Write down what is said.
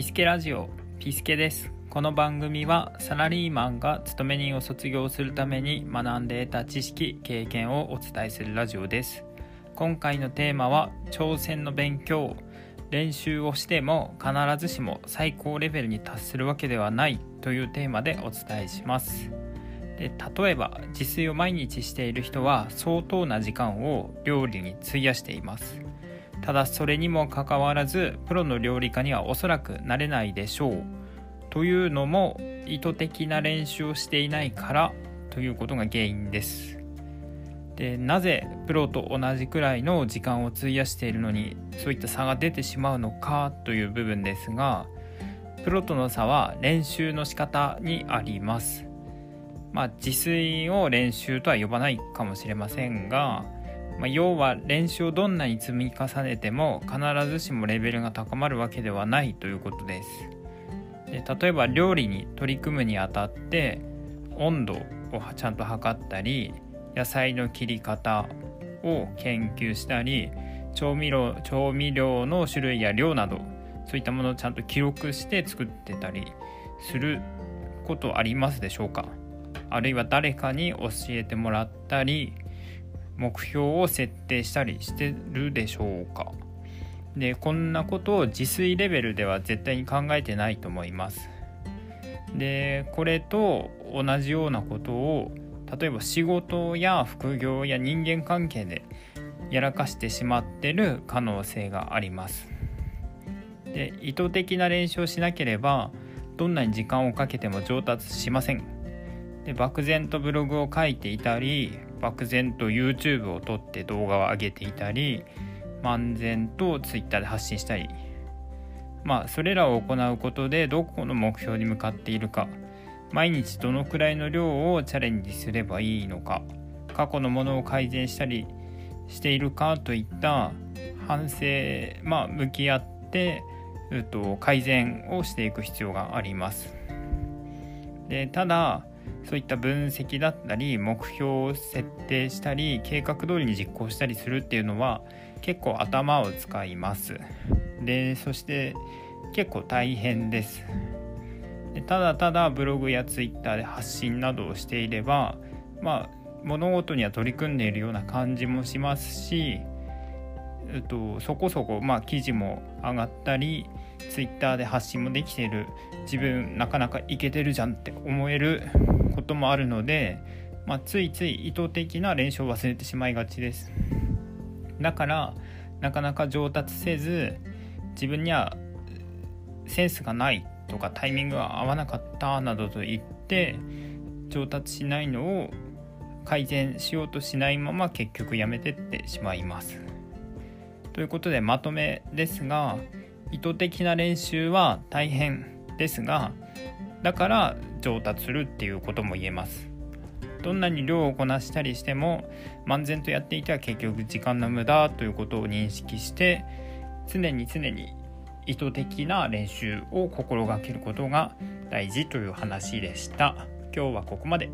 ピスケラジオピスケです。この番組はサラリーマンが勤め人を卒業するために学んで得た知識経験をお伝えするラジオです。今回のテーマは挑戦の勉強。練習をしても必ずしも最高レベルに達するわけではないというテーマでお伝えします。で例えば自炊を毎日している人は相当な時間を料理に費やしています。ただそれにもかかわらずプロの料理家にはおそらくなれないでしょう。というのも意図的な練習をしていないからということが原因です。でなぜプロと同じくらいの時間を費やしているのにそういった差が出てしまうのかという部分ですがプロとの差は練習の仕方にあります。まあ自炊を練習とは呼ばないかもしれませんがまあ、要は練習をどんなに積み重ねても必ずしもレベルが高まるわけではないということです。で例えば料理に取り組むにあたって温度をちゃんと測ったり野菜の切り方を研究したり調味料調味料の種類や量などそういったものをちゃんと記録して作ってたりすることありますでしょうか？あるいは誰かに教えてもらったり目標を設定したりしてるでしょうか。でこんなことを自炊レベルでは絶対に考えてないと思います。でこれと同じようなことを例えば仕事や副業や人間関係でやらかしてしまってる可能性があります。で意図的な練習をしなければどんなに時間をかけても上達しません。で漠然とブログを書いていたり漠然と YouTube を撮って動画を上げていたり漫然と Twitter で発信したり。まあそれらを行うことでどこの目標に向かっているか。毎日どのくらいの量をチャレンジすればいいのか。過去のものを改善したりしているかといった反省まあ向き合って、うと、改善をしていく必要があります。でただそういった分析だったり目標を設定したり計画通りに実行したりするっていうのは結構頭を使います。でそして結構大変です。でただただブログやツイッターで発信などをしていればまあ物事には取り組んでいるような感じもしますし、えっと、そこそこ、まあ、記事も上がったりツイッターで発信もできてる自分なかなかいけてるじゃんって思えることもあるので、まあ、ついつい意図的な練習を忘れてしまいがちですだからなかなか上達せず自分にはセンスがないとかタイミングが合わなかったなどと言って上達しないのを改善しようとしないまま結局やめてってしまいます。ということでまとめですが意図的な練習は大変ですがだから上達するっていうことも言えます。どんなに量をこなしたりしても漫然とやっていては結局時間の無駄ということを認識して常に常に意図的な練習を心がけることが大事という話でした。今日はここまで。